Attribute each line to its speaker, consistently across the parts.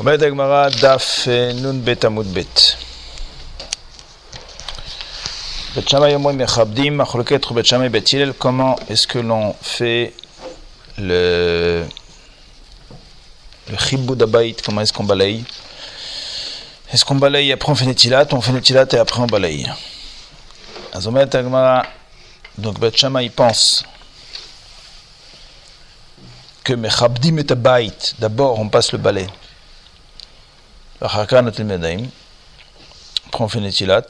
Speaker 1: אומרת הגמרא דף נ"ב עמוד ב' בית שמאי אומרים מכבדים, מחלוקת בית שמאי בית הלל, comment est-ce que l'on fait le, le chiboud abayit, comment est-ce qu'on balaye Est-ce qu'on balaye après on fait netilat, on fait netilat et après on balaye אז אומרת הגמרא, donc בית שמאי pense que מכבדים את הבית, d'abord on passe le balai Après, on fait Netilat.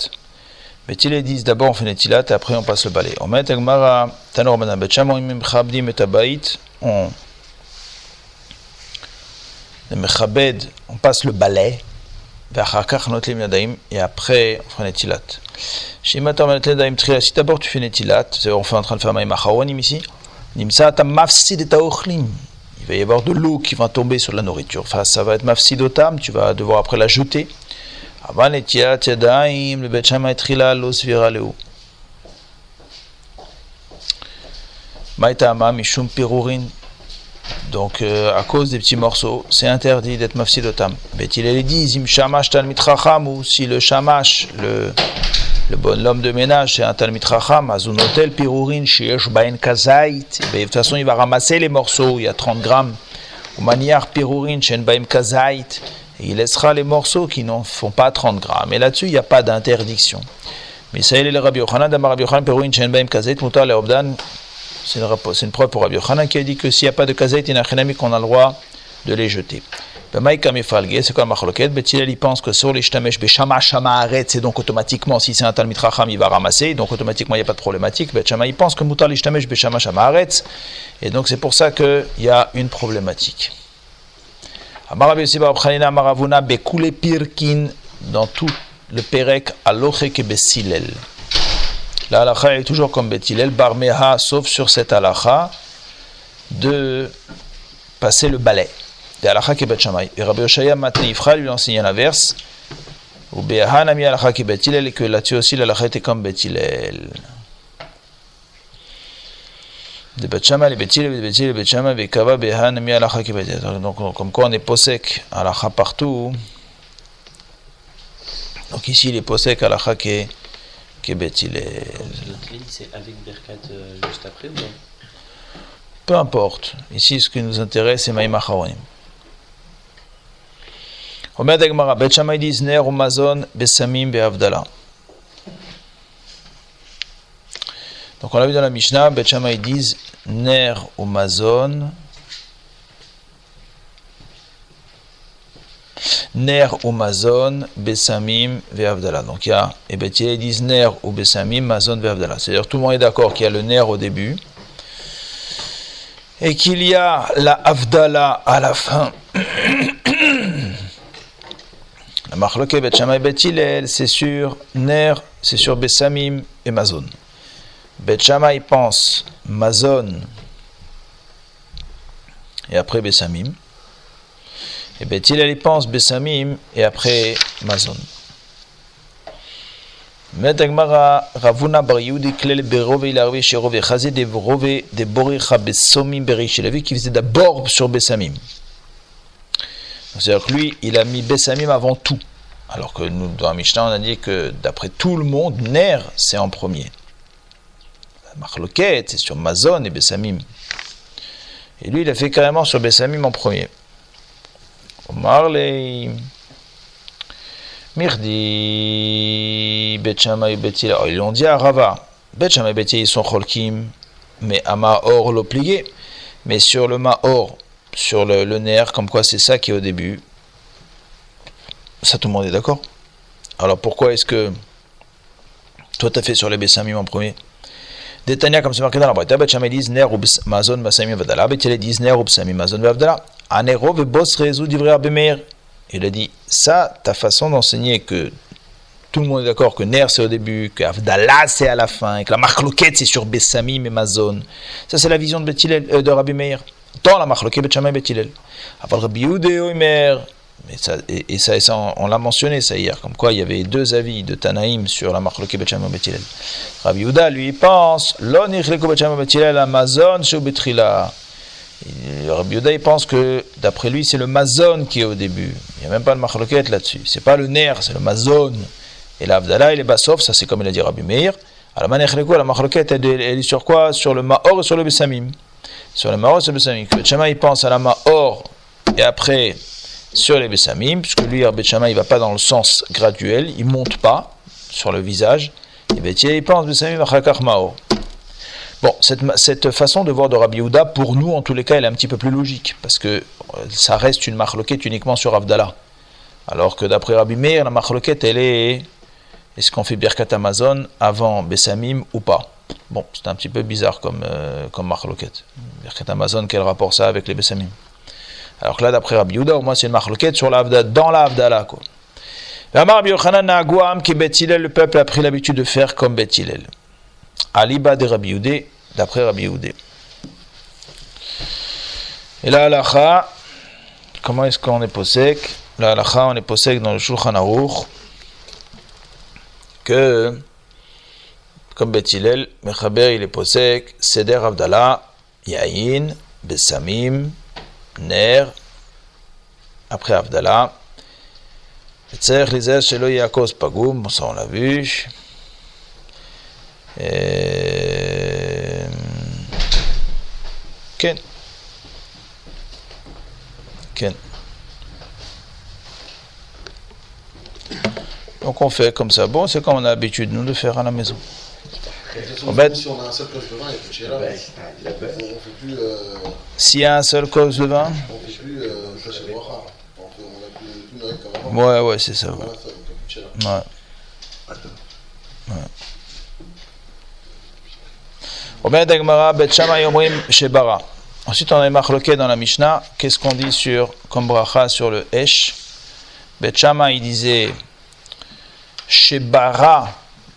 Speaker 1: Mais ils disent d'abord on fait Netilat et après on passe le balai. On met un Agmara, Tanor ben Madame Chabdim et Tabait. On. on passe le balai. Et après, on fait Netilat. Si d'abord tu fais Netilat, on fait en train de faire Maïmachawanim ici. Nimsa, ta mafsid et ta. Il va y avoir de l'eau qui va tomber sur la nourriture. Enfin, ça va être mafsidotam, tu vas devoir après la jeter. Donc, euh, à cause des petits morceaux, c'est interdit d'être mafsidotam. Bet il dit, si le shamash, le, le bon homme de ménage, c'est un talmit chacham, azunotel pirurin, shiesh baen kazait. De toute façon, il va ramasser les morceaux, il y a 30 grammes. Maniar pirurin, shen kazait. Il laissera les morceaux qui n'en font pas 30 grammes. Et là-dessus, il n'y a pas d'interdiction. Mais ça, il est le Rabbi Yochanan, Damar Rabbi Yochanan, Baim, Kazet, Moutar, le Obdan. C'est une preuve pour Rabbi Yochanan qui a dit que s'il n'y a pas de Kazet, il y a un qu'on a le droit de les jeter. C'est quoi Machloket? Betilel, il pense que sur les Shtamesh, Beshama, Shama, Aret, c'est donc automatiquement, si c'est un Talmit Racham, il va ramasser, donc automatiquement, il n'y a pas de problématique. Betchama, il pense que Moutar, les Shtamesh, Beshama, Shama, Aret, et donc c'est pour ça qu'il y a une problématique. Amarabi Siba Abchanina Maravuna Bekule Pirkin dans tout le Perek Aloche ke Besilel. La halacha est toujours comme Betilel, Barmeha, sauf sur cette halacha de passer le balai. De halacha ke Betchamay. Et Rabbi Oshaya Matneifra lui enseigne l'inverse. Ou Behanami halacha ke Betilel, et que là-dessus aussi l'halacha était comme Betilel. de Betchama, les Betil, les Betil, les Betchama, Bekava, Behan, Mi Alacha qui Donc, comme quoi on est posek, Alacha partout. Donc ici, il est posek, Alacha qui est Betil.
Speaker 2: C'est avec Berkat juste après ou non?
Speaker 1: Peu importe. Ici, ce qui nous intéresse, c'est Maïm Acharonim. Omer Dagmara, Betchama, ils disent Ner, Beavdala. Donc on l'a vu dans la Mishnah, Bet Shammai disent Ner ou Mazon. Ner ou Mazon, Ve'avdala. Donc il y a, et Bet ils disent Ner ou Besamim, Mazon, Ve'avdala. C'est-à-dire tout le monde est d'accord qu'il y a le Ner au début et qu'il y a la Avdala à la fin. La Machloke Bet Shammai Bet c'est sur Ner, c'est sur Besamim et Mazon. Bet Shammai pense Mazon et après Bessamim. Et Bet Hillel pense Bessamim et après Mazon. Metagmara Ravuna Bar Yehudi Klel Berove il arrivé chez Rove Chazé de Rove de Boricha Besomim Berish. Il a vu qu'il faisait d'abord sur Bessamim. C'est-à-dire que lui, il a mis Bessamim avant tout. Alors que nous, dans Mishnah, on a dit que d'après tout le monde, Ner, c'est en premier. Machloket, c'est sur Mazon et Bessamim. Et lui, il a fait carrément sur Bessamim en premier. Omar les Mirdi, Betchama et Betila. Ils l'ont dit à Rava. Betchama et Betila, ils sont Cholkim, mais à Mahor l'oblié. Mais sur le Mahor, sur le, le nerf, comme quoi c'est ça qui est au début. Ça, tout le monde est d'accord Alors pourquoi est-ce que toi, tu as fait sur les Bessamim en premier? Détania, comme c'est marqué dans la Braïta, Shammai disent Ner ou Mazon Vadala, Bet Hillel disent Ner ou Mazon Vadala. Anero Rezu d'Ivrer Abemeir. Il a dit ça, ta façon d'enseigner que tout le monde est d'accord que Ner c'est au début, que Avdala c'est à la fin, et que la marque c'est sur Bessamim et Mazon. Ça c'est la vision de, euh, de Rabbi Meir. Dans la marque Bet Shammai Bet Hillel. Rabbi Omer. Mais ça, et, et, ça, et ça on, l'a mentionné ça hier, comme quoi il y avait deux avis de Tanaïm sur la marque Betchem Betilel. Rabbi Yehuda lui pense L'on Betchem Betilel Amazon chez Betrila. Rabbi Yehuda il pense que d'après lui c'est le Mazon qui est au début. Il n'y a même pas de machloket là-dessus. C'est pas le nerf, c'est le mazon. Et l'Avdala, il est bassof, ça c'est comme il a dit Rabbi Meir. À la la machloket, elle, est sur quoi? Sur le maor et sur le bessamim. Sur le maor sur le bessamim. Que Chama, il pense à la maor et après sur les bessamim, puisque lui, Rabbi Chama, il va pas dans le sens graduel, il monte pas sur le visage. Et Bétier, il pense bessamim à maor. Bon, cette, cette, façon de voir de Rabbi Yehuda, pour nous, en tous les cas, elle est un petit peu plus logique, parce que euh, ça reste une marloquette uniquement sur Avdallah. Alors que d'après Rabbi Meir, la marloquette, elle est est-ce qu'on fait Birkat Amazon avant Bessamim ou pas? Bon, c'est un petit peu bizarre comme, euh, comme marloquette. Amazon, quel rapport ça avec les Bessamim? Alors que là, d'après Rabbi Yehuda, au moins c'est une marloquette sur dans la Avdallah, quoi. Le peuple a pris l'habitude de faire comme Bethilel. Aliba de Rabbi Yudé, d'après Rabbi Yudé. Et là, halakha, comment est-ce qu'on est posek? La halakha, on est posek dans le Shulchan Aruch, que, comme Bethilel, Mechaber, il est posek, Seder Avdallah, Yahin, Besamim, Ner, après Avdallah, וצריך להיזהר שלא יהיה הכוס פגום, ça on l'a vu, כן. כן. Donc on fait comme ça. Bon, c'est comme on a l'habitude, nous, de faire à la maison.
Speaker 3: Met... Si on a un seul cause de vin, il faut là. On fait plus. Euh...
Speaker 1: S'il y a un seul cause de vin
Speaker 3: On fait plus. Euh, ça, c'est On a plus, plus comme
Speaker 1: avant. Ouais, ouais, c'est ça. Ouais. ouais. Ensuite, on a marqué dans la Mishnah. Qu'est-ce qu'on dit sur comme bracha sur le Esh? Bet il disait Shebara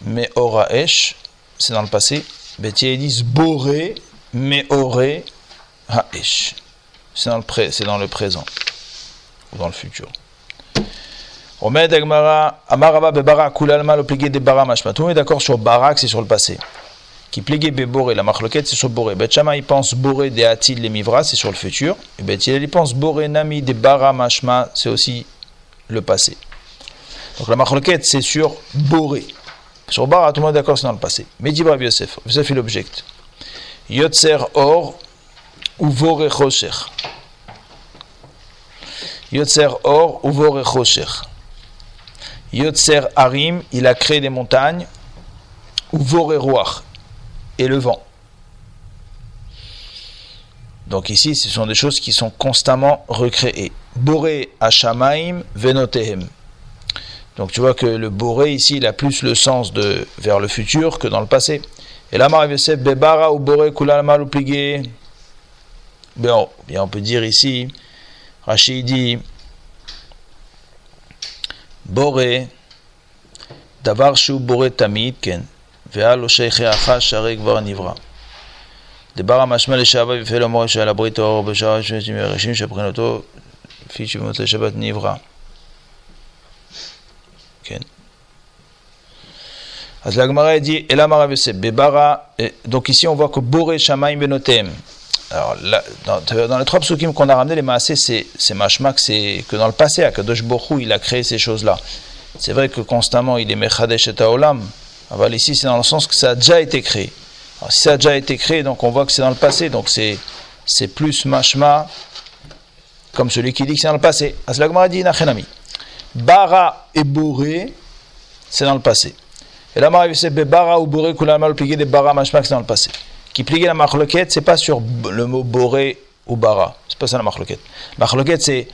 Speaker 1: Meora Esh. C'est dans le passé. Bet ils disent Boré Meore Ha-Esh. C'est dans, le pré, c'est dans le présent. Ou dans le futur. Omed Agmara, Amaraba Bebara Kulalma, le plié de Bara Mashma. Tout le monde est d'accord sur Barak, c'est sur le passé qui pléguait Boré, la marloquette c'est sur Boré. Bet il pense Boré de Atil les Mivra, c'est sur le futur. Et Bet il pense Boré Nami de Bara Mashma, c'est aussi le passé. Donc la marloquette c'est sur Boré. Sur Bara, tout le monde d'accord, c'est dans le passé. Mais dit Yosef, Yosef il objecte. Yotzer Or ou Vore Chosher. Yotzer Or ou Vore Chosher. Yotzer Harim, il a créé des montagnes. Ou Vore Roach et le vent. Donc ici, ce sont des choses qui sont constamment recréées. Boré Hashamaim Venotehem. Donc tu vois que le boré ici, il a plus le sens de vers le futur que dans le passé. Et là, Bebara ou Boré Kulalmal ou Bien, on peut dire ici, Rachid dit Boré, Davar Shu Boré Tamid Ken. ועל שייכיך שהרי כבר נברא. דבר המשמע לשעבר יפה לומר שעל הברית האור בשעה שמתים מראשים שבחינתו לפי שבמוצאי שבת נברא. Okay. La Donc ici on voit que Boré Shamaim Benotem. Alors dans, les trois psukim qu'on a ramené les Maasé, c'est Mashmak, c'est que dans le passé, Akadosh Borou, il a créé ces choses-là. C'est vrai que constamment il est Mechadesh et Taolam. Ah, ici c'est dans le sens que ça a déjà été créé. Si ça a déjà été créé, donc on voit que c'est dans le passé, donc c'est plus Mashma comme celui qui dit que c'est dans le passé. As la Gemara dit Bara et Boré, c'est dans le passé. Et là, c'est Bara ou Boré, mal plié des Bara mashma, c'est dans le passé. Qui plié la marloquette, c'est pas sur le mot Boré ou Bara. C'est pas ça la marloquette. Marloquette, c'est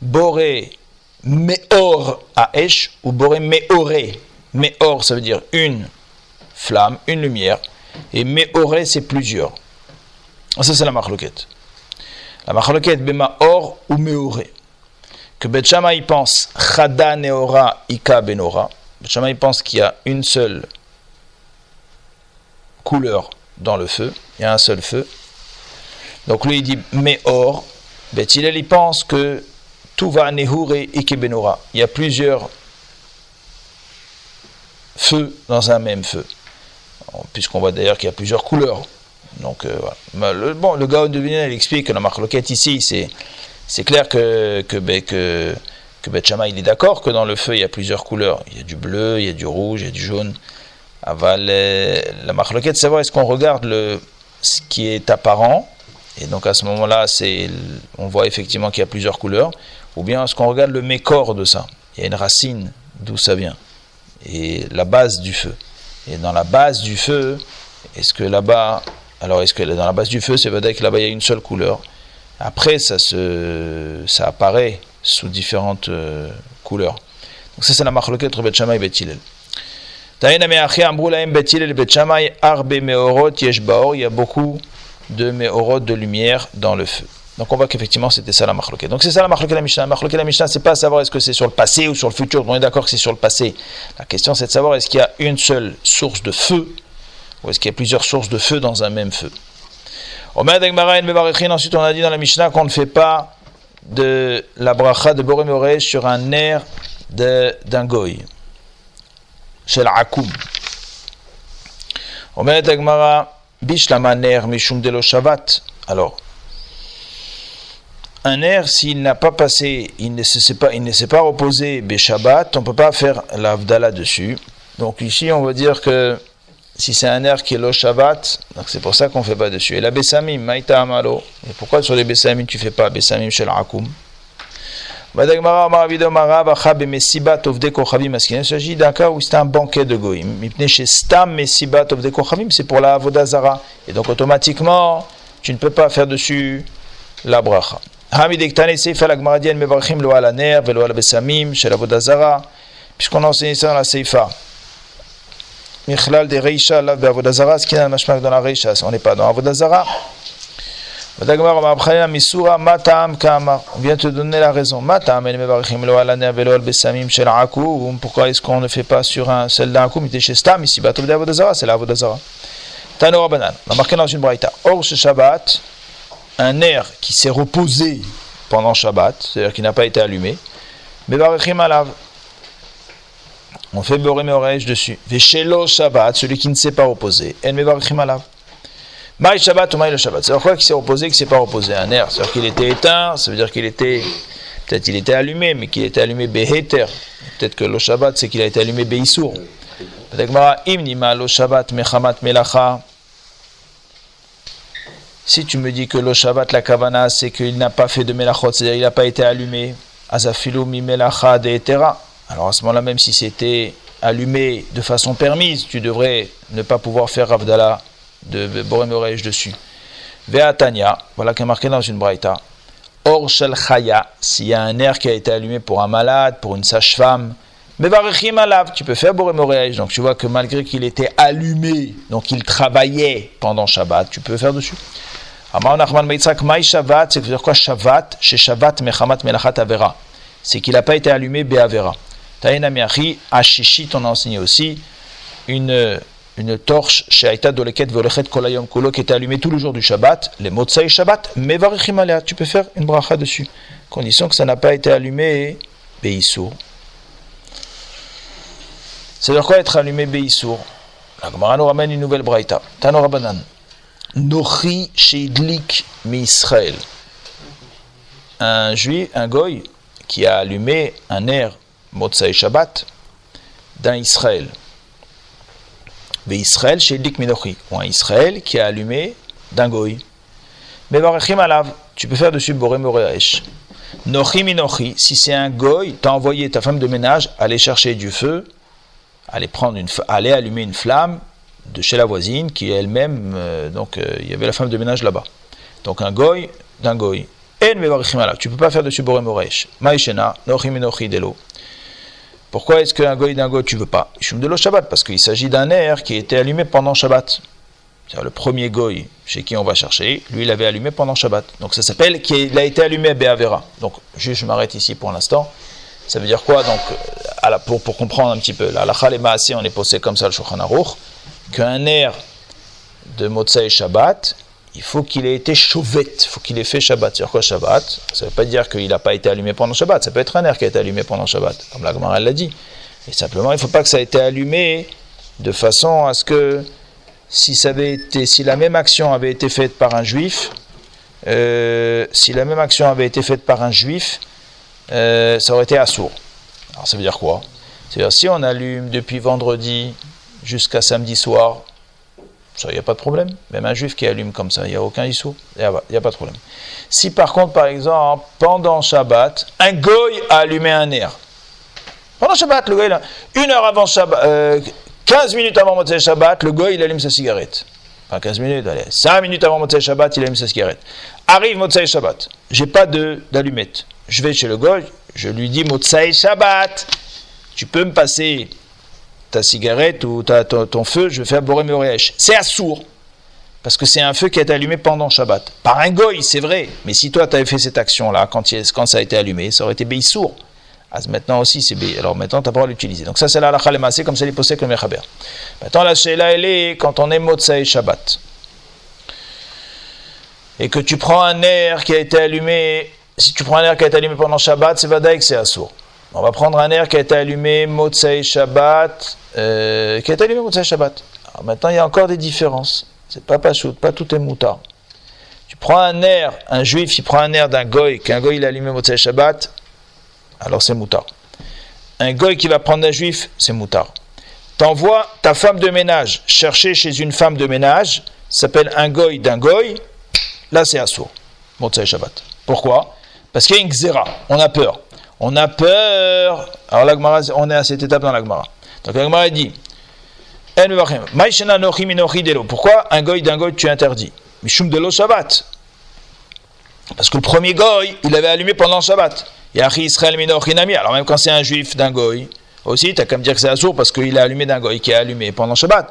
Speaker 1: Boré Meor à Esh ou Boré Meoré mais or, ça veut dire une flamme, une lumière. Et Meoré, c'est plusieurs. Ça, c'est la marloquette. La marloquette, Bema Or ou Meoré. Que Betchama, il pense Chada Ika Benora. Il pense qu'il y a une seule couleur dans le feu. Il y a un seul feu. Donc lui, il dit Meor. Bethilel, il pense que tout va Nehure Ike Benora. Il y a plusieurs feu dans un même feu. Puisqu'on voit d'ailleurs qu'il y a plusieurs couleurs. Donc euh, voilà. Le, bon, le gars de Vinel explique que la marque ici, c'est, c'est clair que, que, ben, que, que il est d'accord que dans le feu il y a plusieurs couleurs. Il y a du bleu, il y a du rouge, il y a du jaune. Aval, la marloquette, savoir est-ce qu'on regarde le, ce qui est apparent, et donc à ce moment-là, on voit effectivement qu'il y a plusieurs couleurs, ou bien est-ce qu'on regarde le mécor de ça? Il y a une racine, d'où ça vient, et la base du feu. Et dans la base du feu, est-ce que là-bas, alors est-ce que dans la base du feu, c'est vrai que là-bas il y a une seule couleur? Après, ça, se, ça apparaît sous différentes euh, couleurs. Donc ça, c'est la marloquette Bet Shammai Bet il y a beaucoup de meorot de lumière dans le feu. Donc on voit qu'effectivement c'était ça la marloquette. Donc c'est ça la marloquette la Mishnah. La marloquette la Mishnah, c'est pas savoir est-ce que c'est sur le passé ou sur le futur. On est d'accord que c'est sur le passé. La question c'est de savoir est-ce qu'il y a une seule source de feu ou est-ce qu'il y a plusieurs sources de feu dans un même feu. Ben ensuite, on a dit dans la Mishnah qu'on ne fait pas de la bracha de Boré sur un air d'un goy. C'est l'akoum. Omed Agmara, Bishlama ner mishum de shavat. Alors, un air, s'il n'a pas passé, il ne s'est pas, il ne pas reposé, Beshabbat, on ne peut pas faire l'avdala dessus. Donc ici, on va dire que si c'est un air qui est lo Shabbat, donc c'est pour ça qu'on ne fait pas dessus. Et la Bessamim, maïta amalo. Et pourquoi sur les Bessamim tu fais pas Bessamim shel akum? Il s'agit d'un cas où c'est un banquet de goïm. C'est pour la Avodazara. Et donc automatiquement, tu ne peux pas faire dessus la bracha. Puisqu'on a enseigné ça dans la Seifa. Michlal de Reisha, la Avodazara, ce qui est dans la Reisha. On n'est pas dans Avodazara. On vient te donner la raison. Pourquoi est-ce qu'on ne fait pas sur un celle d'un coup C'est la Vodazara. Tano Rabanan. On a marqué dans une braïta. Or, ce Shabbat, un air qui s'est reposé pendant Shabbat, c'est-à-dire qui n'a pas été allumé, mais alav. On fait Boré Meorej dessus. Veshelo Shabbat, celui qui ne s'est pas reposé. En Mevarechim alav. Maï Shabbat ou Maï le Shabbat? C'est quoi qui s'est reposé, qui s'est pas reposé Un air, c'est-à-dire qu'il était éteint, ça veut dire qu'il était, peut-être il était allumé, mais qu'il était allumé Beheter. Peut-être que le Shabbat, c'est qu'il a été allumé Beisour. Shabbat Mechamat Melacha. Si tu me dis que le Shabbat, la Kavana, c'est qu'il n'a pas fait de Melachot, c'est-à-dire qu'il n'a pas été allumé, Azafilu mi Melacha de. Alors à ce moment-là, même si c'était allumé de façon permise, tu devrais ne pas pouvoir faire Ravdala de Borem Oresh dessus. Ve'atania, voilà qui est marqué dans une braïta. Or shel chaya, s'il y a un air qui a été allumé pour un malade, pour une sage-femme, mais alav, tu peux faire Borem Oresh. Donc tu vois que malgré qu'il était allumé, donc il travaillait pendant Shabbat, tu peux faire dessus. Amar Nachman Meitzak, Maï Shabbat, c'est dire quoi Shabbat? Chez Shabbat, Mechamat Melachat Avera. C'est qu'il n'a pas été allumé Be'avera. Taïna Miachi, Ashishit, on a enseigné aussi une une torche chez Aïta Doleket Volechet Kolayom Kolo qui était allumée tout le jour du Shabbat, les Motsai Shabbat, mais Varichimalea, tu peux faire une bracha dessus, condition que ça n'a pas été allumé Beissour. C'est-à-dire quoi être allumé Beissour La Gemara nous ramène une nouvelle braïta. Tano Rabanan. Nochi Sheidlik Misraël. Un juif, un goy, qui a allumé un air Motsai Shabbat d'un Israël Israël chez Dik Minochi, ou un Israël qui a allumé d'un goy. Mais Barachim Alav, tu peux faire dessus Boré Minochi, si c'est un goy, t'as envoyé ta femme de ménage aller chercher du feu, aller, prendre une, aller allumer une flamme de chez la voisine qui elle-même, euh, donc euh, il y avait la femme de ménage là-bas. Donc un goy d'un goy. Et tu peux pas faire dessus Boré Moreash. Maïshena, Nochi Delo. Pourquoi est-ce qu'un goy d'un goy tu veux pas de lo Shabbat, parce qu'il s'agit d'un air qui était allumé pendant Shabbat. C'est le premier goy chez qui on va chercher, lui il avait allumé pendant Shabbat. Donc ça s'appelle qu'il a été allumé à Be'avera. Donc juste je m'arrête ici pour l'instant. Ça veut dire quoi Donc pour, pour comprendre un petit peu, la halakha et on est posé comme ça le Shulchan Aruch, qu'un air de Motsai Shabbat, il faut qu'il ait été chauvet, il faut qu'il ait fait Shabbat. Sur quoi Shabbat? Ça ne veut pas dire qu'il n'a pas été allumé pendant Shabbat, ça peut être un air qui a été allumé pendant Shabbat, comme la Gemara l'a dit. Et simplement, il ne faut pas que ça ait été allumé de façon à ce que si, la même action avait été faite par un juif, si la même action avait été faite par un juif, ça aurait été assourd. Alors ça veut dire quoi? C'est-à-dire si on allume depuis vendredi jusqu'à samedi soir, ça, il n'y a pas de problème. Même un juif qui allume comme ça, il n'y a aucun issou. Il n'y a, pas de problème. Si par contre, par exemple, pendant Shabbat, un goy a allumé un air. Pendant Shabbat, le goy, une heure avant Shabbat, 15 euh, minutes avant Motzei Shabbat, le goy, il allume sa cigarette. Enfin, 15 minutes, allez. 5 minutes avant Motzei Shabbat, il allume sa cigarette. Arrive Motzei Shabbat. J'ai pas d'allumette. Je vais chez le goy, je lui dis Motzei Shabbat. Tu peux me passer ta cigarette ou ta, ton, feu, je fais Boré Meoresh. C'est assourd. Parce que c'est un feu qui a été allumé pendant Shabbat. Par un goy, c'est vrai. Mais si toi, tu avais fait cette action-là, quand, quand, ça a été allumé, ça aurait été sourd. Ah, maintenant aussi, c'est bé. Alors maintenant, tu as pas le l'utiliser. Donc ça, c'est la halakha c'est comme ça les possède le mechaber. Maintenant, la sheila, elle est quand on est Motsai Shabbat. Et que tu prends un air qui a été allumé, si tu prends un air qui a été allumé pendant Shabbat, c'est Vadaïk, c'est assourd. On va prendre un air qui a été allumé Motsai Shabbat, euh, qui a été allumé Motsai Shabbat. Alors maintenant, il y a encore des différences. C'est pas pachout, pas tout est moutard. Tu prends un air, un juif, il prend un air d'un goy, qu'un goy il a allumé Motsai Shabbat, alors c'est moutard. Un goy qui va prendre un juif, c'est moutard. T'envoies ta femme de ménage chercher chez une femme de ménage, s'appelle un goy d'un goy, là c'est assourd. Motsai Shabbat. Pourquoi? Parce qu'il y a une xéra, on a peur. On a peur. Alors l'Agmara, on est à cette étape dans l'Agmara. Donc l'Agmara dit Pourquoi un goy d'un goy tu interdis? Mishum de Shabbat. Parce que le premier goy, il avait allumé pendant le Shabbat. Alors même quand c'est un juif d'un goy, aussi, tu as qu'à me dire que c'est assourd parce qu'il a allumé d'un goy qui a allumé pendant le Shabbat.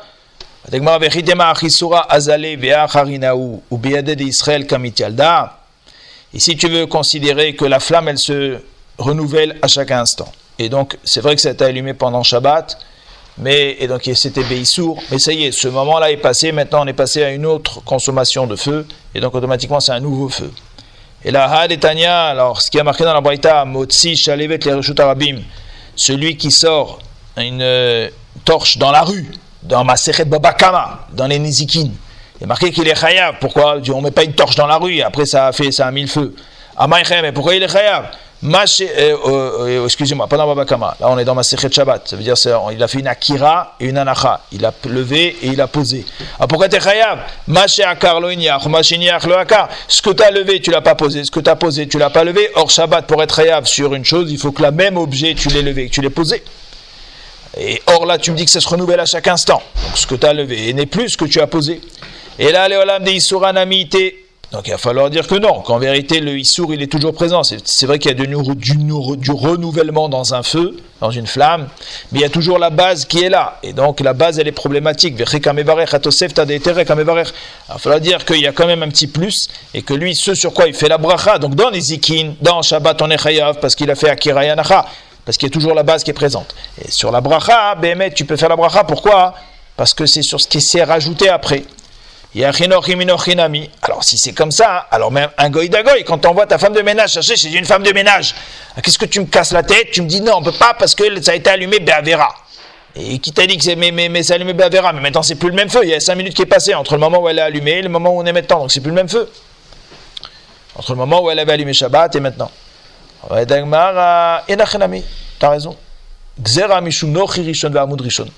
Speaker 1: Et si tu veux considérer que la flamme, elle se renouvelle à chaque instant. Et donc, c'est vrai que ça a été allumé pendant Shabbat, mais, et donc c'était Béissour, mais ça y est, ce moment-là est passé, maintenant on est passé à une autre consommation de feu, et donc automatiquement c'est un nouveau feu. Et là, Hadetania, alors ce qui a marqué dans la Braïta, Motsi Shalevet le Arabim, celui qui sort une euh, torche dans la rue, dans Maseret Babakama, dans les Nizikin, il est marqué qu'il est chayav. Pourquoi? On ne met pas une torche dans la rue, après ça a fait, ça a mis le feu. mais pourquoi il est chayav? Euh, euh, euh, excusez-moi, pendant Babakama, là on est dans Maserhet Shabbat, ça veut dire il a fait une akira et une anacha, il a levé et il a posé. Ah, pourquoi t'es chayav akar lo. Ce que tu as levé, tu l'as pas posé, ce que tu as posé, tu l'as pas levé. Or Shabbat, pour être chayav sur une chose, il faut que le même objet, tu l'aies levé, que tu l'aies posé. Et or là, tu me dis que ça se renouvelle à chaque instant. Donc ce que tu as levé n'est plus ce que tu as posé. Et là, les olam de Isuranamite, donc il va falloir dire que non, qu'en vérité le Issour il est toujours présent. C'est vrai qu'il y a du, du, renouvellement dans un feu, dans une flamme, mais il y a toujours la base qui est là. Et donc la base elle est problématique. Il va falloir dire qu'il y a quand même un petit plus et que lui, ce sur quoi il fait la bracha, donc dans les zikin, dans Shabbat on est chayav parce qu'il a fait Akira Yanacha, parce qu'il y a toujours la base qui est présente. Et sur la bracha, Bémet, tu peux faire la bracha, pourquoi? Parce que c'est sur ce qui s'est rajouté après. Alors si c'est comme ça, alors même un goy d'agoy, quand on voit ta femme de ménage chercher chez une femme de ménage, ah, qu'est-ce que tu me casses la tête? Tu me dis non, on peut pas parce que ça a été allumé Béavera. Et qui t'a dit que c'est mais, mais, mais c'est allumé Béavera Mais maintenant c'est plus le même feu, il y a 5 minutes qui est passé entre le moment où elle est allumée et le moment où on est maintenant, donc c'est plus le même feu. Entre le moment où elle avait allumé Shabbat et maintenant. T'as raison.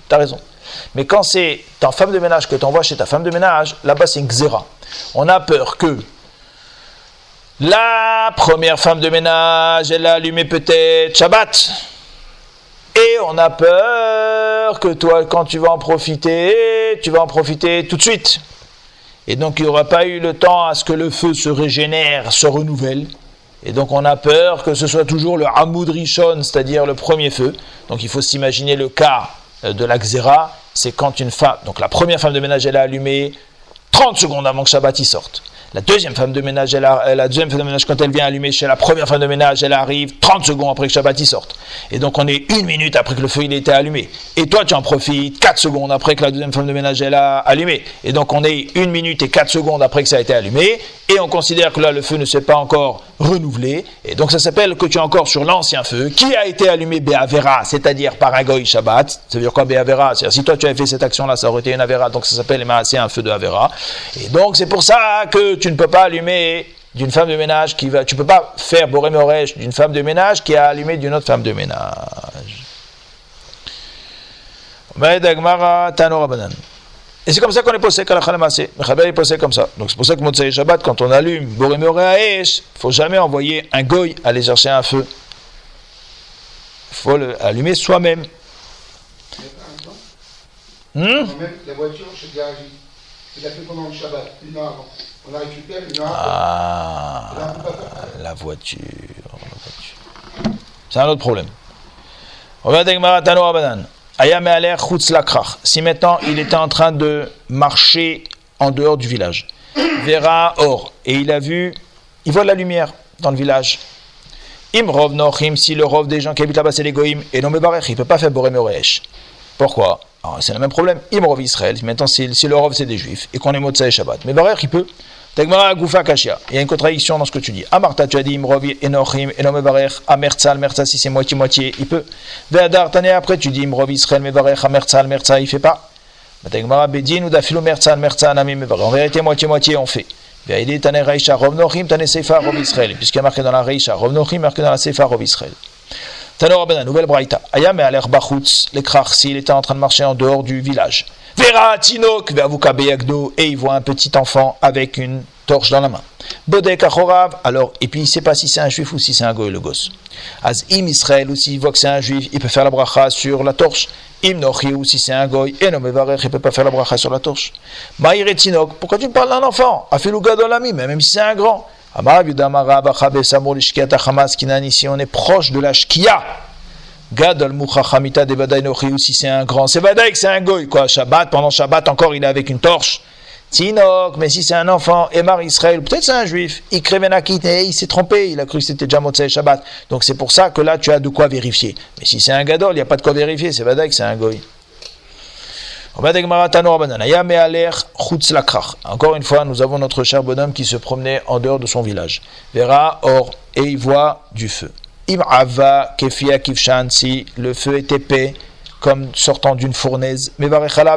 Speaker 1: T'as raison. Mais quand c'est ta femme de ménage que tu envoies chez ta femme de ménage, là-bas c'est une xéra. On a peur que la première femme de ménage, elle a allumé peut-être Shabbat. Et on a peur que toi, quand tu vas en profiter, tu vas en profiter tout de suite. Et donc il n'y aura pas eu le temps à ce que le feu se régénère, se renouvelle. Et donc on a peur que ce soit toujours le Hamoud Rishon, c'est-à-dire le premier feu. Donc il faut s'imaginer le cas euh, de la Xéra, c'est quand une femme, donc la première femme de ménage, elle a allumé 30 secondes avant que Shabbat y sorte. La deuxième femme de ménage, elle a, la deuxième femme de ménage, quand elle vient allumer chez la première femme de ménage, elle arrive 30 secondes après que Shabbat y sorte. Et donc on est une minute après que le feu il été allumé. Et toi tu en profites 4 secondes après que la deuxième femme de ménage elle a allumé. Et donc on est une minute et 4 secondes après que ça a été allumé. Et on considère que là le feu ne s'est pas encore renouvelé. Et donc ça s'appelle que tu es encore sur l'ancien feu qui a été allumé Béavera, c'est-à-dire par un Shabbat. Ça veut dire quoi Béavera C'est-à-dire si toi tu avais fait cette action là, ça aurait été une Avera. Donc ça s'appelle c'est un feu de Avera. Et donc c'est pour ça que tu ne peux pas allumer d'une femme de ménage qui va. Tu peux pas faire Boré d'une femme de ménage qui a allumé d'une autre femme de ménage. Et c'est comme ça qu'on est posé est posé comme ça. Donc c'est pour ça que Motsai Shabbat, quand on allume Boré il ne faut jamais envoyer un goy aller chercher un feu. Il faut l'allumer soi-même.
Speaker 4: Hmm? La voiture chez Garagi, il a fait pendant le Shabbat, une heure avant. On la récupère une heure
Speaker 1: Ah, la voiture. C'est un autre problème. Si maintenant il était en train de marcher en dehors du village, verra or, et il a vu, il voit de la lumière dans le village. Imrov nochim, si le rov des gens qui habitent là-bas c'est les et non mais barech, il ne peut pas faire borem Pourquoi? C'est le même problème. Imrov Israël, maintenant si, le rov c'est des juifs, et qu'on est Motsai Shabbat, mais barech il peut. Tegmara Goufa Kashia. Il y a une contradiction dans ce que tu dis. Amarta, tu as dit Imrov Enochim, Enomevarech, Amertzal, Mertza, si c'est moitié-moitié, il peut. Ve'adar, t'en après, tu dis Imrov Israël, Mevarech, Amertzal, Mertza, il fait pas. Tegmara Bedin ou Dafilo Mertzal, Mertza, Mevarech. En vérité, moitié-moitié, on fait. Ve'aïdi, Tane Reisha, Rov Nochim, Tane Seifa, Rov Israël. Puisqu'il y a marqué dans la Reisha, Rov Nochim, marqué dans la Seifa, Rov Israël. Nouvelle braïta. Ayam et l'air Bachutz, l'écrar, s'il était en train de marcher en dehors du village. Vera Tinok, et il voit un petit enfant avec une torche dans la main. Bodek Achorav, alors, et puis il ne sait pas si c'est un juif ou si c'est un goy, le gosse. Az im Israël, ou s'il voit que c'est un juif, il peut faire la bracha sur la torche. Im ou si c'est un goy, et non, mais il ne peut pas faire la bracha sur la torche. Maïre Tinok, pourquoi tu me parles d'un enfant? Afilouga Dolami, même si c'est un grand. Ici, on est proche de la Shkia. Gadol Muchachamita de si c'est un grand. C'est Vadaï c'est un goy, quoi. Shabbat, pendant Shabbat encore, il est avec une torche. Tinok, mais si c'est un enfant, Emar Israël, peut-être c'est un juif, il il s'est trompé, il a cru que c'était déjà Shabbat. Donc c'est pour ça que là tu as de quoi vérifier. Mais si c'est un gadol, il n'y a pas de quoi vérifier, c'est Vadaï c'est un goy. Encore une fois, nous avons notre cher bonhomme qui se promenait en dehors de son village. Verra, or, et il voit du feu. Im ava kefia kifshan, si le feu est épais, comme sortant d'une fournaise, mais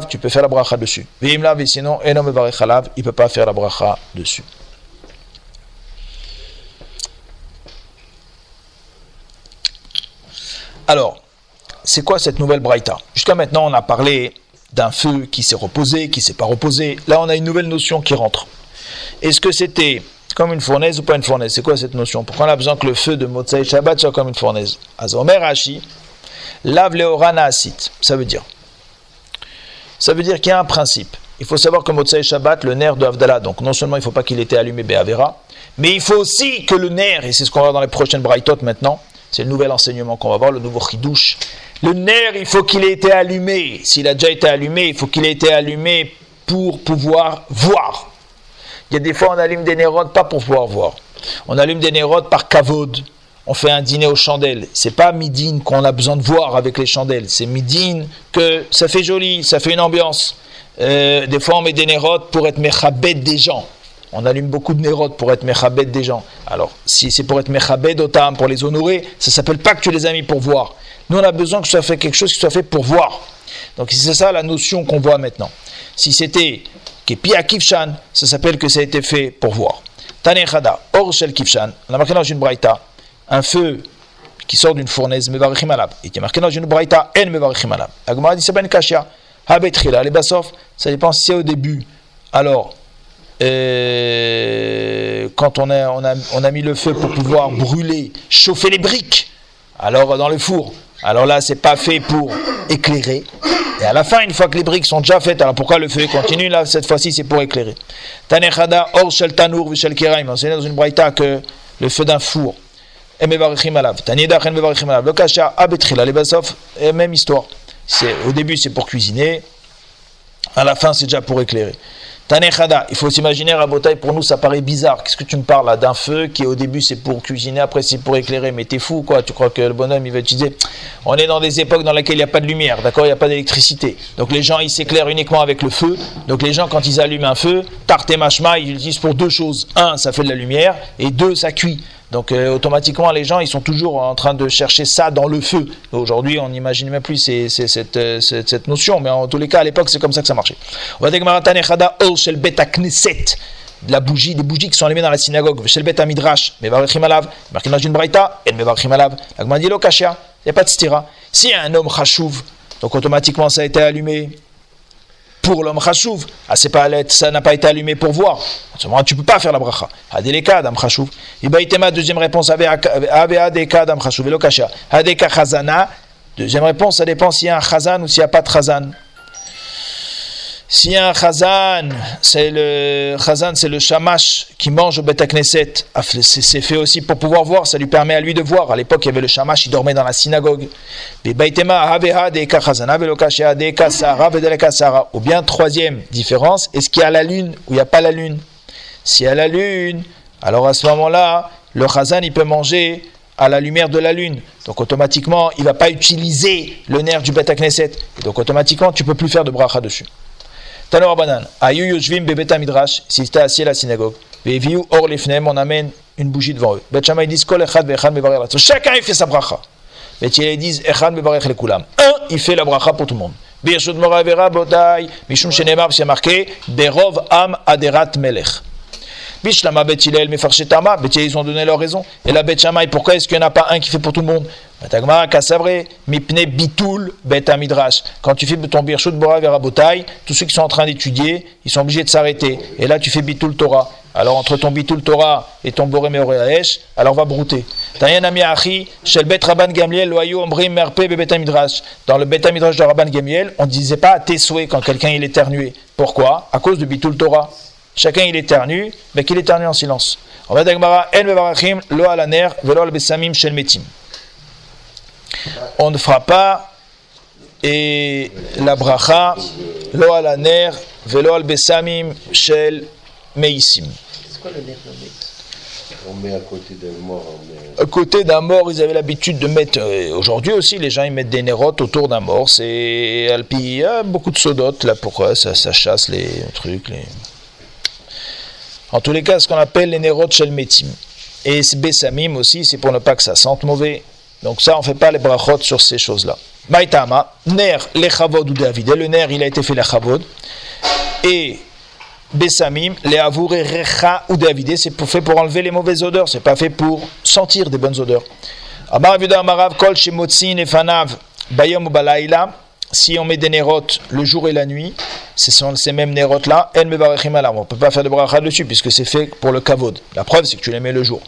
Speaker 1: tu peux faire la bracha dessus. Vim sinon, et non il ne peut pas faire la bracha dessus. Alors, c'est quoi cette nouvelle braïta? Jusqu'à maintenant, on a parlé d'un feu qui s'est reposé, qui s'est pas reposé. Là, on a une nouvelle notion qui rentre. Est-ce que c'était comme une fournaise ou pas une fournaise? C'est quoi cette notion? Pourquoi on a besoin que le feu de Motsai Shabbat soit comme une fournaise? Azomer Hashi, lave leorana asit. Ça veut dire? Ça veut dire qu'il y a un principe. Il faut savoir que Motsai Shabbat, le nerf de Avdallah, donc non seulement il ne faut pas qu'il ait été allumé mais il faut aussi que le nerf, et c'est ce qu'on va voir dans les prochaines Brightot maintenant, c'est le nouvel enseignement qu'on va voir, le nouveau chidouche. Le nerf, il faut qu'il ait été allumé. S'il a déjà été allumé, il faut qu'il ait été allumé pour pouvoir voir. Il y a des fois, on allume des nérodes pas pour pouvoir voir. On allume des nérodes par cavode. On fait un dîner aux chandelles. C'est pas midine qu'on a besoin de voir avec les chandelles. C'est midine que ça fait joli, ça fait une ambiance. Euh, des fois, on met des nérodes pour être mechabed des gens. On allume beaucoup de nérodes pour être mechabed des gens. Alors, si c'est pour être mechabed otam, pour les honorer, ça s'appelle pas que tu les as mis pour voir. Nous, on a besoin que ce soit fait quelque chose qui soit fait pour voir. Donc, c'est ça la notion qu'on voit maintenant. Si c'était Kepia Kifshan, ça s'appelle que ça a été fait pour voir. Tanechada, Or Shel Kifshan, on a marqué dans une braïta, un feu qui sort d'une fournaise, Mevarechim Alab. Il est marqué dans une braïta, En Mevarechim Alab. La dit, c'est ben Kashia. Habetrila, les Basof, ça dépend si c'est au début. Alors, quand on a, on, a, on a mis le feu pour pouvoir brûler, chauffer les briques, alors dans le four, alors là, c'est pas fait pour éclairer. Et à la fin, une fois que les briques sont déjà faites, alors pourquoi le feu continue Là, cette fois-ci, c'est pour éclairer. Tanechada, or shel tanur v'shel kiraim. On dans une braïta que le feu d'un four. Le kasha abetrila, les basof, même histoire. Au début, c'est pour cuisiner. À la fin, c'est déjà pour éclairer. Tanechada, il faut s'imaginer, Rabotai, pour nous ça paraît bizarre. Qu'est-ce que tu me parles là d'un feu qui au début c'est pour cuisiner, après c'est pour éclairer, mais t'es fou quoi, tu crois que le bonhomme il va utiliser. On est dans des époques dans lesquelles il n'y a pas de lumière, d'accord, il n'y a pas d'électricité. Donc les gens ils s'éclairent uniquement avec le feu. Donc les gens quand ils allument un feu, tarte et machma, ils l'utilisent pour deux choses. Un, ça fait de la lumière, et deux, ça cuit. Donc euh, automatiquement, les gens, ils sont toujours en train de chercher ça dans le feu. Aujourd'hui, on n'imagine même plus euh, cette, notion, mais en tous les cas, à l'époque, c'est comme ça que ça marchait. On va dire de la bougie, des bougies qui sont allumées dans la synagogue, chez le Bet Midrash, Alav, marqué dans et. La il n'y a pas de stira. Si un homme chachouv, donc automatiquement ça a été allumé pour l'homme chachouv, ah, c'est pas ça n'a pas été allumé pour voir. À ce moment tu peux pas faire la bracha. Adeleka adam chachouv. Ibaïtema, deuxième réponse, Adeka adam chachouv, et Lokashia. Adeka chazana, deuxième réponse, ça dépend s'il y a un chazan ou s'il n'y a pas de chazan. Si un chazan, c'est le chazan, c'est le shamash qui mange au Bet Knesset. Ah, c'est fait aussi pour pouvoir voir, ça lui permet à lui de voir. À l'époque, il y avait le shamash, il dormait dans la synagogue. Ou bien, troisième différence, est-ce qu'il y a la lune ou il n'y a pas la lune? S'il y a la lune, alors à ce moment-là, le chazan, il peut manger à la lumière de la lune. Donc automatiquement, il ne va pas utiliser le nerf du Bet Knesset. donc automatiquement, tu peux plus faire de bracha dessus. Tanor Banan, Ayu Yoshvim Bebeta Midrash, s'il était assis à la synagogue, Veviu Or Lefnem, on amène une bougie devant eux. Bet Shammai Kol Echad Vechad Latzo. Chacun il fait sa bracha. Bet ils disent Echad Mevarech Lekulam. Un, il fait la bracha pour tout le monde. Birshut Mora Vera Bodai, Mishum Shenemar, c'est marqué Berov Am Aderat Melech. Bishlama Bet Mefarchetama, Bet ils ont donné leur raison. Et la Bet pourquoi est-ce qu'il n'y en a pas un qui fait pour tout le monde? Bitul midrash. Quand tu fais ton birshut bora verabotai, tous ceux qui sont en train d'étudier, ils sont obligés de s'arrêter. Et là, tu fais bitul Torah. Alors, entre ton bitul Torah et ton boré meoreaesh, alors va brouter. bet. Dans le bet midrash de rabban gamliel, on ne disait pas tes souhaits quand quelqu'un il éternuait. Pourquoi? À cause de bitul Torah. Chacun il éternue, mais qu'il éternue en silence. On va d'agmara en bevarachim lo alaner velo al besamim shel metim on ne fera pas et la bracha lo al aner velo al besamim shel meisim.
Speaker 5: On met à côté d'un mort.
Speaker 1: À côté d'un mort, ils avaient l'habitude de mettre. Euh, aujourd'hui aussi, les gens ils mettent des nérotes autour d'un mort. C'est alpi. Il y a beaucoup de sodotes là pourquoi ça, ça chasse les trucs. Les... En tous les cas, ce qu'on appelle les nérotes shel metim. Et besamim aussi, c'est pour ne pas que ça sente mauvais. Donc ça, on ne fait pas les brachot sur ces choses-là. Maïtama, ner lechavod ou David. Le ner, il a été fait lechavod. Et Bessamim, les avour recha ou David. C'est fait pour enlever les mauvaises odeurs. C'est pas fait pour sentir des bonnes odeurs. Amar Amarav kol shemotzin efanav bayom ou balaïla. Si on met des nérotes le jour et la nuit, ce sont ces mêmes nérotes là, on ne peut pas faire de bracha dessus puisque c'est fait pour le kavod. La preuve c'est que tu les mets le jour.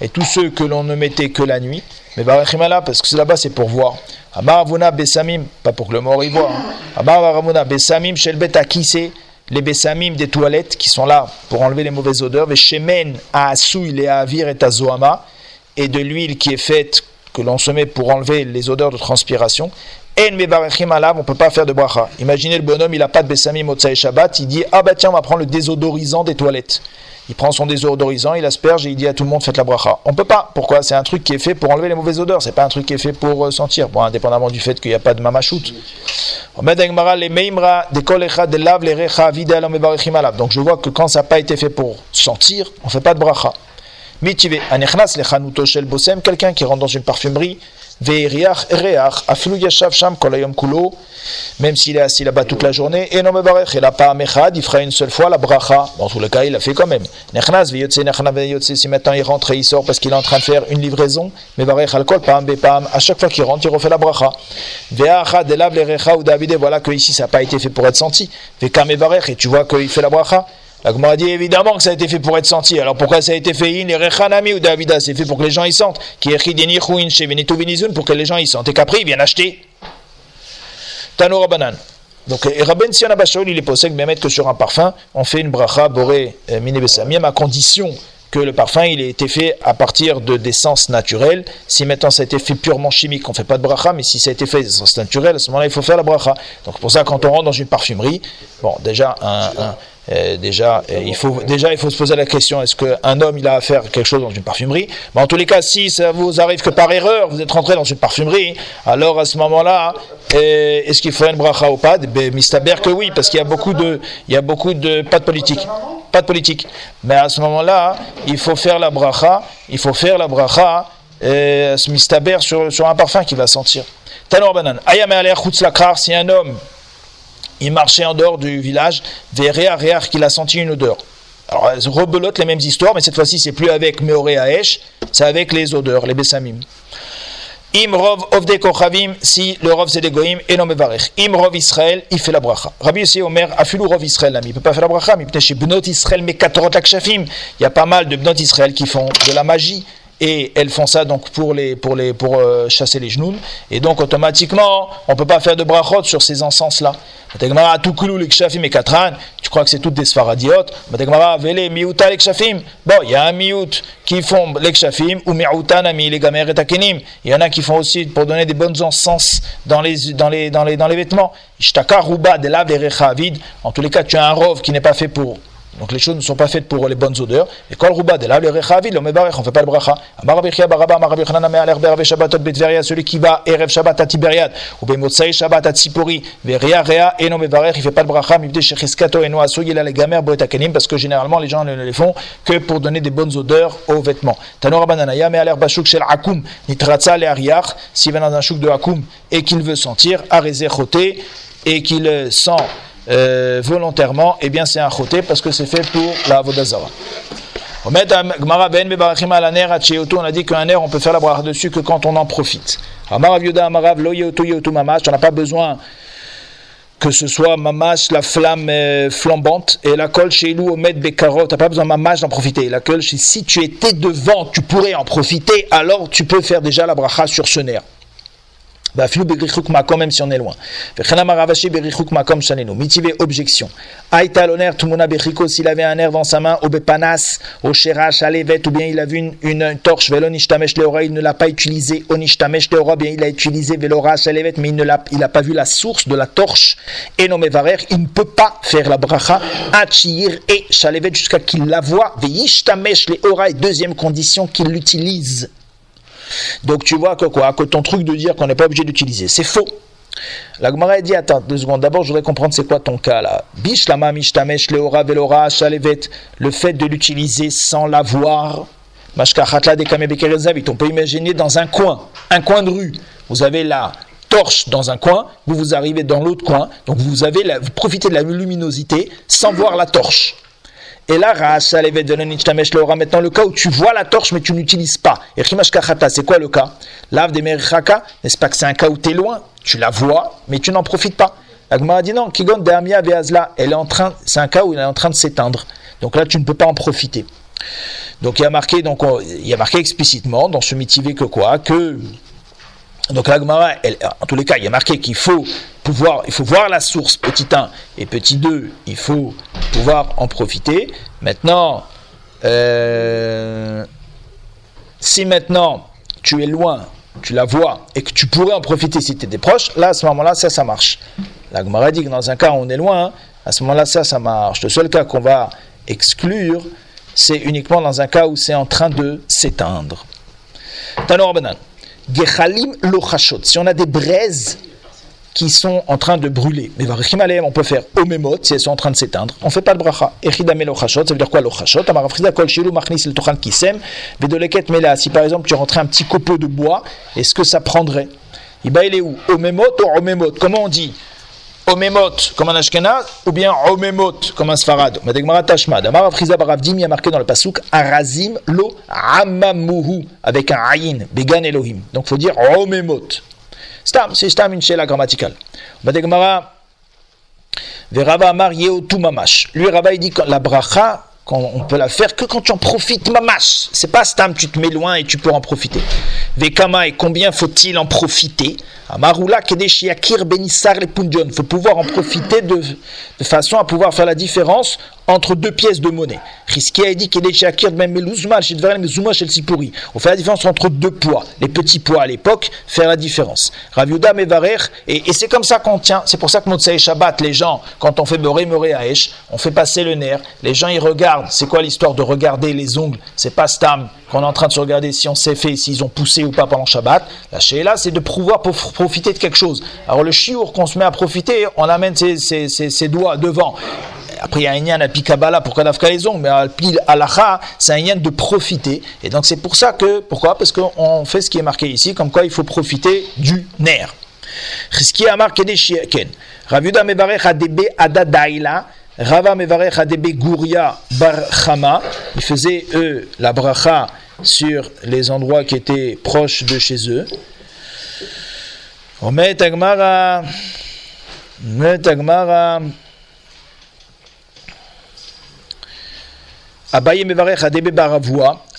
Speaker 1: Et tous ceux que l'on ne mettait que la nuit, mais parce que là-bas c'est pour voir. Amaravuna Besamim, pas pour que le mort y voit. Hein. Amaravuna Besamim, Shelbet c'est les Besamim des toilettes qui sont là pour enlever les mauvaises odeurs. Shemen à Asouil et Avir et à Zoama, et de l'huile qui est faite, que l'on se met pour enlever les odeurs de transpiration. En mebarechim alav, on ne peut pas faire de bracha. Imaginez le bonhomme, il n'a pas de Besamim et Shabbat, il dit Ah bah tiens, on va prendre le désodorisant des toilettes il prend son désodorisant, il asperge et il dit à tout le monde faites la bracha. On peut pas. Pourquoi? C'est un truc qui est fait pour enlever les mauvaises odeurs. C'est pas un truc qui est fait pour euh, sentir. Bon, indépendamment du fait qu'il n'y a pas de mamachout. Donc je vois que quand ça n'a pas été fait pour sentir, on fait pas de bracha. Quelqu'un qui rentre dans une parfumerie même s'il est assis là-bas toute la journée, et non me il n'a pas mechad, il fera une seule fois la bracha. Dans tous les cas, il l'a fait quand même. Si maintenant il rentre et il sort parce qu'il est en train de faire une livraison, mais alcool, pam, pam, à chaque fois qu'il rentre, il refait la bracha. Voilà que ici ça n'a pas été fait pour être senti. Et tu vois qu'il fait la bracha. La Gemara dit évidemment que ça a été fait pour être senti. Alors pourquoi ça a été fait? In rechanami ou Davida C'est fait pour que les gens y sentent. Pour que les gens y sentent. Et qu'après ils viennent acheter. Tanoura banan. Donc Rabben Sion Abashaol, il est possède mettre que sur un parfum, on fait une bracha boré euh, mine à condition que le parfum il ait été fait à partir de d'essence naturelle. Si maintenant ça a été fait purement chimique, on ne fait pas de bracha, mais si ça a été fait d'essence naturelle, à ce moment-là il faut faire la bracha. Donc pour ça quand on rentre dans une parfumerie, bon déjà un euh, déjà, euh, il faut, déjà, il faut se poser la question est-ce qu'un homme il a à faire quelque chose dans une parfumerie? Mais en tous les cas, si ça vous arrive que par erreur vous êtes rentré dans une parfumerie, alors à ce moment-là, euh, est-ce qu'il faut une bracha ou pas? Ben, Mistaber que oui, parce qu'il y a beaucoup de, il y a beaucoup de pas de politique, pas de politique. Mais à ce moment-là, il faut faire la bracha, il faut faire la bracha, euh, mistaber sur, sur un parfum qui va sentir. Tanor banan. Ayam si un homme il marchait en dehors du village, vers Réa, qu'il a senti une odeur. Alors, elles rebelotent les mêmes histoires, mais cette fois-ci, c'est plus avec Meoré Aesh, c'est avec les odeurs, les Bessamim. Im Rov Ovde Kochavim, si le Rov c'est des Goïm, et non Mevarech. Im Rov Israël, il fait la bracha. Rabbi Yossi Omer, Afilu Rov Israël, il ne peut pas faire la bracha, mais peut-être chez Bnot Israël, mais Katorot Akshafim. Il y a pas mal de Bnot Israël qui font de la magie et elles font ça donc pour les pour les pour euh, chasser les genoux. Et donc automatiquement on peut pas faire de brachot sur ces encens là tu crois que c'est toutes des sfaradiotes bon il y a un miout qui font ou les et takenim. Il y en a qui font aussi pour donner des bonnes encens dans les dans les dans les dans les vêtements. En tous les cas tu as un rov qui n'est pas fait pour donc les choses ne sont pas faites pour les bonnes odeurs. Et le rouba de là, le rechavid, le mebarech, on fait pas le bracha. Amarabichia baraba, amarabichana me aler berbe shabbatot betveria, celui qui va erev shabbat à Tiberiad, ou bemotsai shabbat à Tzipori, veria rea, et non mebarech, il fait pas le bracha, mibde shechiskato et noasu, il a les gamer boetakenim, parce que généralement les gens ne les font que pour donner des bonnes odeurs aux vêtements. Tanora bananaya, me aler bashuk shel akum, nitratza le ariach, s'il va dans un chouk de akum et qu'il veut sentir, arezé et qu'il sent euh, volontairement, eh bien c'est un choté parce que c'est fait pour la Vodazara. On a dit qu'un air, on peut faire la bracha dessus que quand on en profite. On n'a pas besoin que ce soit mamash, la flamme euh, flambante, et la colle chez nous, au maître Bekarot, t'as pas besoin mamash d'en profiter. La colle, si tu étais devant, tu pourrais en profiter, alors tu peux faire déjà la bracha sur ce nerf. Bah, même si on est loin. Mitivé objection. Aïta l'honneur, tout le monde a s'il avait un nerf dans sa main, au bepanas, au sherash, à levet, ou bien il a vu une, une torche, velonishtamesh leora, il ne l'a pas utilisé, onishtamesh leora, bien il a utilisé velorash, à mais il ne l'a, pas vu la source de la torche, et non varer, il ne peut pas faire la bracha, achir et shalevet jusqu'à qu'il la voit, veishtamesh leora, deuxième condition qu'il l'utilise. Donc tu vois que quoi Que ton truc de dire qu'on n'est pas obligé d'utiliser, c'est faux. La Gemara dit Attends deux secondes, d'abord je voudrais comprendre c'est quoi ton cas là. Bish lama mishtamesh leora velora shalevet, le fait de l'utiliser sans l'avoir. Mashkachatla On peut imaginer dans un coin, un coin de rue, vous avez la torche dans un coin, vous vous arrivez dans l'autre coin, donc vous avez la, vous profitez de la luminosité sans voir la torche. Et là, maintenant le cas où tu vois la torche mais tu n'utilises pas. Et c'est quoi le cas? Lave des n'est-ce pas que c'est un cas où tu es loin, tu la vois, mais tu n'en profites pas. La dit non, Kigon train, c'est un cas où elle est en train de s'éteindre. Donc là, tu ne peux pas en profiter. Donc il y a marqué, donc il a marqué explicitement dans ce mitivé que quoi? Que donc la en tous les cas, il y a marqué qu'il faut pouvoir, il faut voir la source, petit 1 et petit 2, il faut pouvoir en profiter. Maintenant, euh, si maintenant tu es loin, tu la vois et que tu pourrais en profiter si tu étais proche, là à ce moment-là, ça, ça marche. La Gemara dit que dans un cas où on est loin, à ce moment-là, ça, ça marche. Le seul cas qu'on va exclure, c'est uniquement dans un cas où c'est en train de s'éteindre. Tanor Banan. Gechalim lochashot. Si on a des braises qui sont en train de brûler, mais on peut faire omemot si elles sont en train de s'éteindre. On ne fait pas de bracha. Echidame lochashot, ça veut dire quoi lochashot Amarafrida kol shilu machnis el tochan kisem, vedoleket mela. Si par exemple tu rentrais un petit copeau de bois, est-ce que ça prendrait? Il est où? Omemot ou omemot? Comment on dit? Omemot comme un Ashkenaz ou bien Omemot comme un Sfarad. Madegmara Tashmad. Amar Afriza Baravdim, il y a marqué dans le pasuk Arazim lo Amamuhu avec un Ayin, Began Elohim. Donc il faut dire Omemot. Stam, c'est Stam une shela grammaticale. Madegmara Verava Amar Yeotu Mamash. Lui, Rabba, il dit que la bracha, on peut la faire que quand tu en profites, mamash. C'est pas stam, tu te mets loin et tu peux en profiter. Vekama, et combien faut-il en profiter? Amarula Kedeshiakir Benissar les Il faut pouvoir en profiter de façon à pouvoir faire la différence entre deux pièces de monnaie. a dit On fait la différence entre deux poids. Les petits poids à l'époque, faire la différence. Raviuda Mevarer, et, et c'est comme ça qu'on tient. C'est pour ça que Motsai Shabbat, les gens, quand on fait Boré Moré Aesh, on fait passer le nerf. Les gens, ils regardent. C'est quoi l'histoire de regarder les ongles? C'est pas Stam qu'on est en train de se regarder si on s'est fait, s'ils ont poussé ou pas pendant Shabbat. La là, c'est de pouvoir profiter de quelque chose. Alors le chiour qu'on se met à profiter, on amène ses, ses doigts devant après il y a un lien à Pikabala, pourquoi Nafka les ongles Mais euh, à Alaha, c'est un lien de profiter. Et donc c'est pour ça que, pourquoi? Parce qu'on fait ce qui est marqué ici, comme quoi il faut profiter du nerf. Chizki Amar Kedeshiken. Rav Yuda Mevarech Adebe Adadaila. Rava Mevarech Adebe Gouria Ils faisaient, eux, la bracha sur les endroits qui étaient proches de chez eux. Omet Agmara. Omet Agmara. Abaye Mevarech Adebe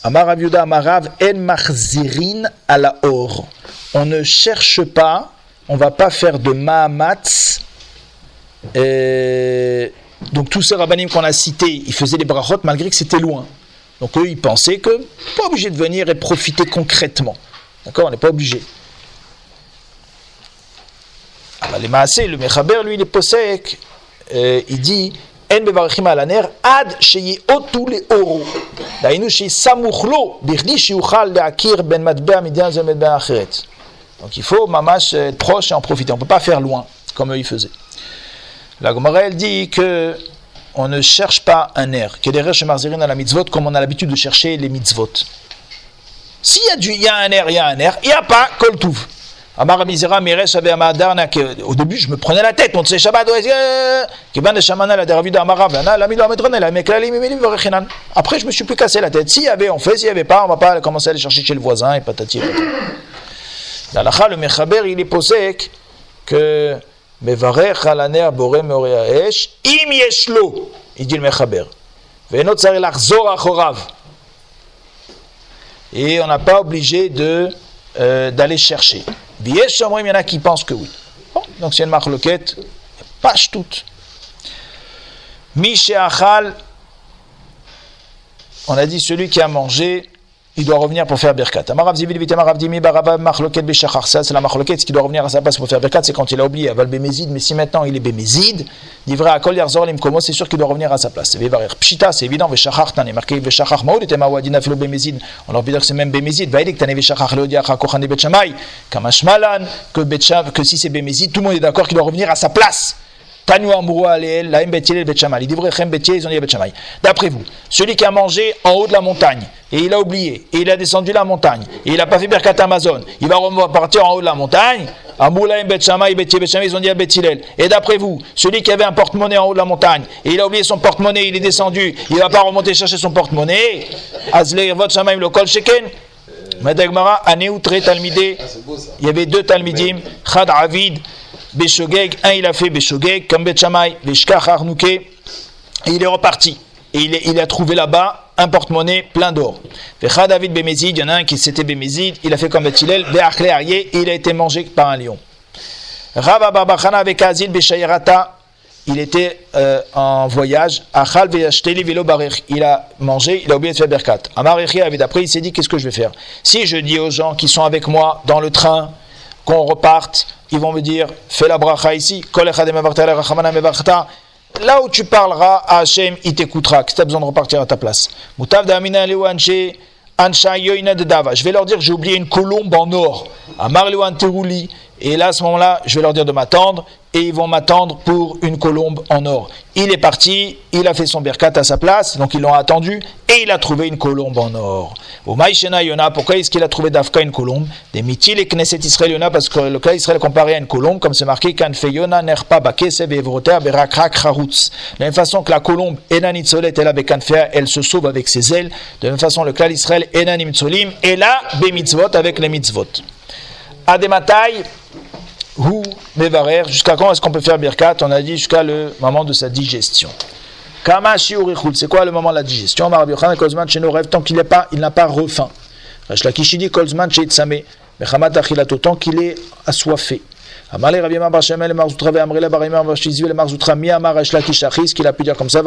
Speaker 1: Amar Amarav, En Marzirin à la Or. On ne cherche pas, on va pas faire de Mahamatz. Donc tous ces rabbinim qu'on a cités, ils faisaient des brachot malgré que c'était loin. Donc eux, ils pensaient que pas obligé de venir et profiter concrètement. D'accord? On n'est pas obligé. Alors, les Maasé, le Mechaber, lui, il est possèque. Euh, il dit en bevarchim alaner ad sheye otu le oro. Dainu she samuchlo birdi shiuchal leakir ben matbea midian ze matbea acheret. Donc il faut mamash euh, être proche et en profiter. On peut pas faire loin comme eux ils faisaient. La Gomara elle dit que on ne cherche pas un air, que les rêches marzirin à la mitzvot comme on a l'habitude de chercher les mitzvot. S'il y, a du, il y a un air, il y a un air, il n'y a pas koltouv. Amar Mizera Miresh avait Amadarna au début je me prenais la tête, on sait Shabbat, Kiban de Shamana la Deravid Amara, Vana, la Mido Ametronel, la Meklali Mimili Verechinan. Après je me suis plus cassé la tête. S'il y avait, on fait, s'il n'y avait pas, on va pas commencer à aller chercher chez le voisin et patati et patati. L'alacha, le Mechaber, il est posek que Mevarech alaner bore meorea esh, im yeshlo, il dit le Mechaber. Venot tsari lachzor achorav. Et on n'a pas obligé de euh, d'aller chercher. Biesh il y en a qui pensent que oui. Bon, donc c'est une marloquette, pas toute. Mishe achal, on a dit celui qui a mangé, il doit revenir pour faire Birkat. C'est la marloquette, ce qui doit revenir à sa place pour faire Birkat, c'est quand il a oublié Aval Bémézid, mais si maintenant il est Bémézid, livré à Kol Yarzor Limkomo, c'est sûr qu'il doit revenir à sa place. Pshita, c'est évident, Veshachar, t'en es marqué Veshachar Maoud, et Mawadina Filo Bémézid. On aurait pu dire que c'est même Bémézid. Vaïdik, t'en es Veshachar Betchamay, Kamashmalan, que si c'est Bémézid, tout le monde est d'accord qu'il doit revenir à sa place. D'après vous, celui qui a mangé en haut de la montagne, et il a oublié, et il a descendu la montagne, et il n'a pas fait Birkat Amazon, il va repartir en haut de la montagne, ils ont dit à Et d'après vous, celui qui avait un porte-monnaie en haut de la montagne, et il a oublié son porte-monnaie, il est descendu, il ne va pas remonter chercher son porte-monnaie? Il y avait deux talmidim, Chad Avid, Beshogeg, un il a fait Beshogeg, comme Betchamay, Beshkach Arnouke, et il est reparti. Et il, il a trouvé là-bas un porte-monnaie plein d'or. Vecha David Bémézid, il y en a un qui s'était Bémézid, il a fait comme et il a été mangé par un lion. Avec Azil il était euh, en voyage, il a mangé, il a oublié de faire Berkat. Amarechi avait après, il s'est dit, qu'est-ce que je vais faire? Si je dis aux gens qui sont avec moi dans le train, qu'on reparte, ils vont me dire fais la bracha ici, là où tu parleras à Hachem, il t'écoutera, que tu as besoin de repartir à ta place? Je vais leur dire j'ai oublié une colombe en or. Et là, à ce moment-là, je vais leur dire de m'attendre et ils vont m'attendre pour une colombe en or. Il est parti, il a fait son berkat à sa place, donc ils l'ont attendu et il a trouvé une colombe en or. Au Maïshena Yona, pourquoi est-ce qu'il a trouvé d'Afka une colombe? Des mitil et Knesset Israël Yona, parce que le cas Israël comparé à une colombe, comme c'est marqué, Kan Yona nerpa bakeseb evroter berakrak charutz. De la même façon que la colombe, Enanit Solet, elle a elle se sauve avec ses ailes. De la même façon, le clan Israël, Enanim Tsolim, et là, Bemitzvot avec les mitzvot. Adematai, ou Mevarer, jusqu'à quand est-ce qu'on peut faire Birkat? On a dit jusqu'à le moment de sa digestion. Kamashi c'est quoi le moment de la digestion? Tant qu'il n'a pas, il n'a pas refaim. Rashlakishidi Kolzman chez Tzame, tant qu'il est assoiffé. Amar qu'il a pu dire comme ça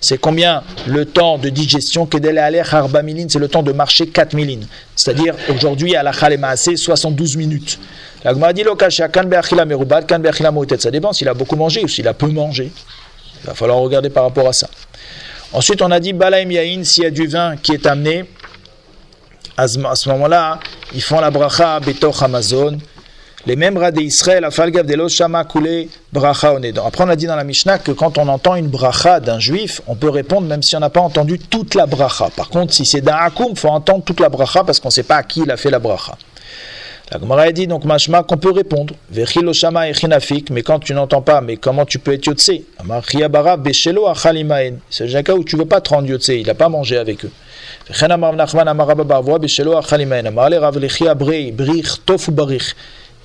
Speaker 1: c'est combien le temps de digestion que d'elle aller Harba Milin c'est le temps de marcher 4 milines. C'est-à-dire aujourd'hui à la Khalemaase 72 minutes. Ça dépend s'il a beaucoup mangé ou s'il a peu mangé. Il va falloir regarder par rapport à ça. Ensuite on a dit Balaim s'il y a du vin qui est amené à ce moment-là, ils font la bracha betoch Amazon. Les mêmes radés Israël, a falgav de shama koulé bracha onedon. Après, on a dit dans la Mishnah que quand on entend une bracha d'un juif, on peut répondre même si on n'a pas entendu toute la bracha. Par contre, si c'est d'un akoum, il faut entendre toute la bracha parce qu'on ne sait pas à qui il a fait la bracha. La dit donc mashma qu'on peut répondre. Mais quand tu n'entends pas, mais comment tu peux être yotse. C'est un cas où tu veux pas te rendre yotse, il n'a pas mangé avec eux. Le.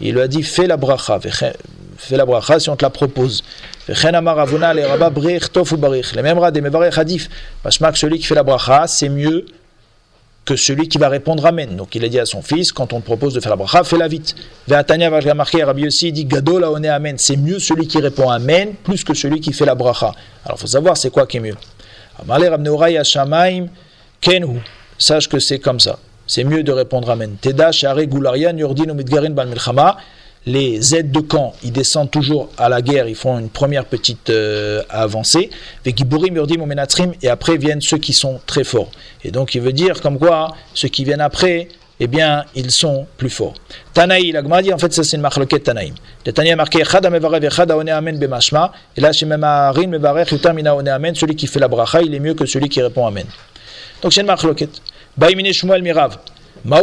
Speaker 1: Il lui a dit fais la bracha, fais la bracha si on te la propose. Le. Le même celui qui fait la bracha, c'est mieux que celui qui va répondre Amen. Donc il a dit à son fils, quand on te propose de faire la bracha, fais-la vite. Ve'atania va marquer, Rabbi aussi dit Gadol aone Amen. C'est mieux celui qui répond Amen plus que celui qui fait la bracha. Alors il faut savoir c'est quoi qui est mieux. Kenhu. Sache que c'est comme ça. C'est mieux de répondre Amen. Teda share gularian yordin umidgarin ban milchama les aides de camp, ils descendent toujours à la guerre, ils font une première petite euh, avancée, et après viennent ceux qui sont très forts. Et donc il veut dire comme quoi, ceux qui viennent après, eh bien, ils sont plus forts. Tanaï, la dit, en fait, ça c'est une marloquette Tanaïm. Le Tanaï a marqué, Chada mevarev bemashma, et là, chez Memaharin celui qui fait la bracha, il est mieux que celui qui répond amen. Donc c'est une. Baïmine Shmuel Mirav. Est-ce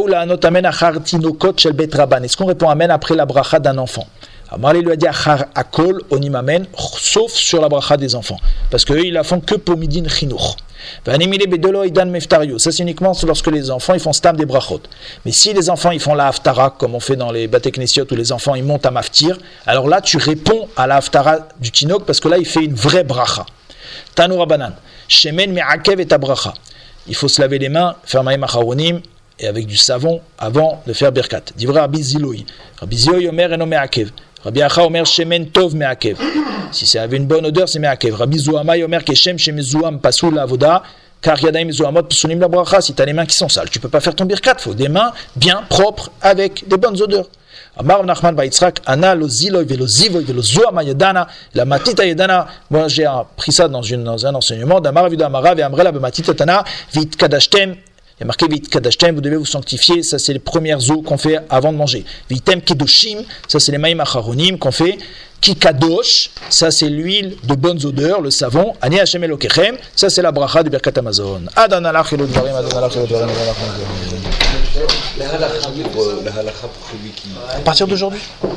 Speaker 1: qu'on répond amen après la bracha d'un enfant? Amar lui a dit akol onim amen, sauf sur la bracha des enfants. Parce qu'eux, ils la font que pour midin chinour. Ça, c'est uniquement lorsque les enfants ils font stam des brachot. Mais si les enfants ils font la haftara, comme on fait dans les bateknesiot où les enfants ils montent à maftir, alors là tu réponds à la haftara du tinok parce que là il fait une vraie bracha. Tanoura banan. Shemen me'akev et bracha. Il faut se laver les mains, faire maïm et avec du savon avant de faire Birkat. Divra Rabbi Ziloui. Rabbi Ziloui Omer eno me'akev. Rabbi Acha Omer Shemen Tov me'akev. Si ça avait une bonne odeur, c'est me'akev. Rabbi Zouamay Omer Keshem Shemezouam Pasoul Avoda. Car Yadaim Zouamot Psulim la bracha. Si tu as les mains qui sont sales, tu peux pas faire ton Birkat. Faut des mains bien propres avec des bonnes odeurs. Amar Nachman Baitzrak, Ana lo ziloy velo zivoy velo zoama yedana, la matita yedana. Moi j'ai pris ça dans, une, dans un enseignement d'Amar Vida Amara, ve Amrela be matita tana, vit kadashtem il y a marqué Vit Kadashtem, vous devez vous sanctifier, ça c'est les premières eaux qu'on fait avant de manger. Vitem Kedoshim, ça c'est les Maïm Acharonim qu'on fait. Kikadosh, ça c'est l'huile de bonnes odeurs, le savon. Ani Hashem Elokechem, ça c'est la bracha du Birkat Amazon. Adan alach elo dvarim, adan alach elo dvarim, adan alach elo dvarim. À partir d'aujourd'hui?